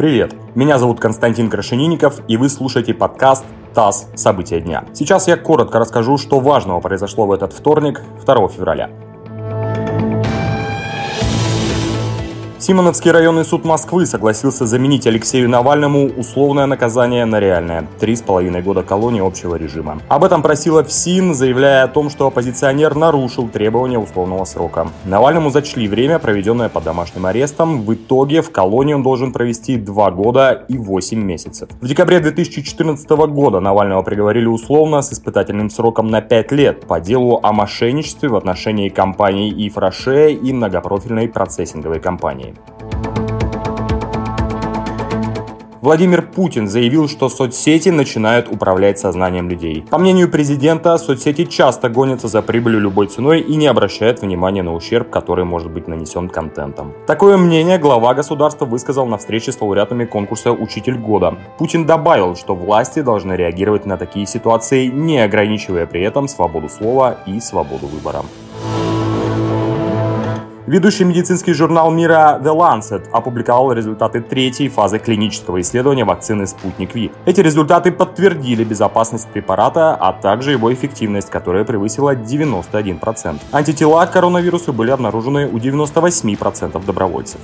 Привет, меня зовут Константин Крашенинников, и вы слушаете подкаст ТАСС «События дня». Сейчас я коротко расскажу, что важного произошло в этот вторник, 2 февраля. Симоновский районный суд Москвы согласился заменить Алексею Навальному условное наказание на реальное – три с половиной года колонии общего режима. Об этом просила ФСИН, заявляя о том, что оппозиционер нарушил требования условного срока. Навальному зачли время, проведенное под домашним арестом. В итоге в колонии он должен провести два года и восемь месяцев. В декабре 2014 года Навального приговорили условно с испытательным сроком на пять лет по делу о мошенничестве в отношении компаний Ифраше и многопрофильной процессинговой компании. Владимир Путин заявил, что соцсети начинают управлять сознанием людей. По мнению президента, соцсети часто гонятся за прибылью любой ценой и не обращают внимания на ущерб, который может быть нанесен контентом. Такое мнение глава государства высказал на встрече с лауреатами конкурса «Учитель года». Путин добавил, что власти должны реагировать на такие ситуации, не ограничивая при этом свободу слова и свободу выбора. Ведущий медицинский журнал мира The Lancet опубликовал результаты третьей фазы клинического исследования вакцины «Спутник Ви». Эти результаты подтвердили безопасность препарата, а также его эффективность, которая превысила 91%. Антитела к коронавирусу были обнаружены у 98% добровольцев.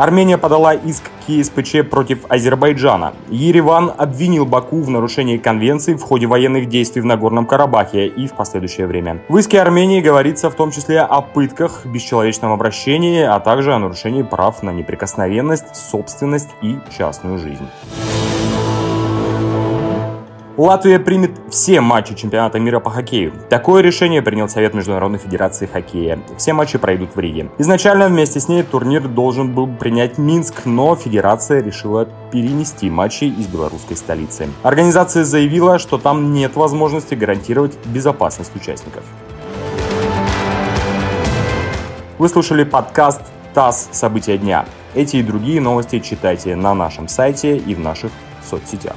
Армения подала иск к ЕСПЧ против Азербайджана. Ереван обвинил Баку в нарушении конвенции в ходе военных действий в Нагорном Карабахе и в последующее время. В иске Армении говорится в том числе о пытках, бесчеловечном обращении, а также о нарушении прав на неприкосновенность, собственность и частную жизнь. Латвия примет все матчи чемпионата мира по хоккею. Такое решение принял Совет Международной Федерации Хоккея. Все матчи пройдут в Риге. Изначально вместе с ней турнир должен был принять Минск, но Федерация решила перенести матчи из белорусской столицы. Организация заявила, что там нет возможности гарантировать безопасность участников. Вы слушали подкаст ТАСС «События дня». Эти и другие новости читайте на нашем сайте и в наших соцсетях.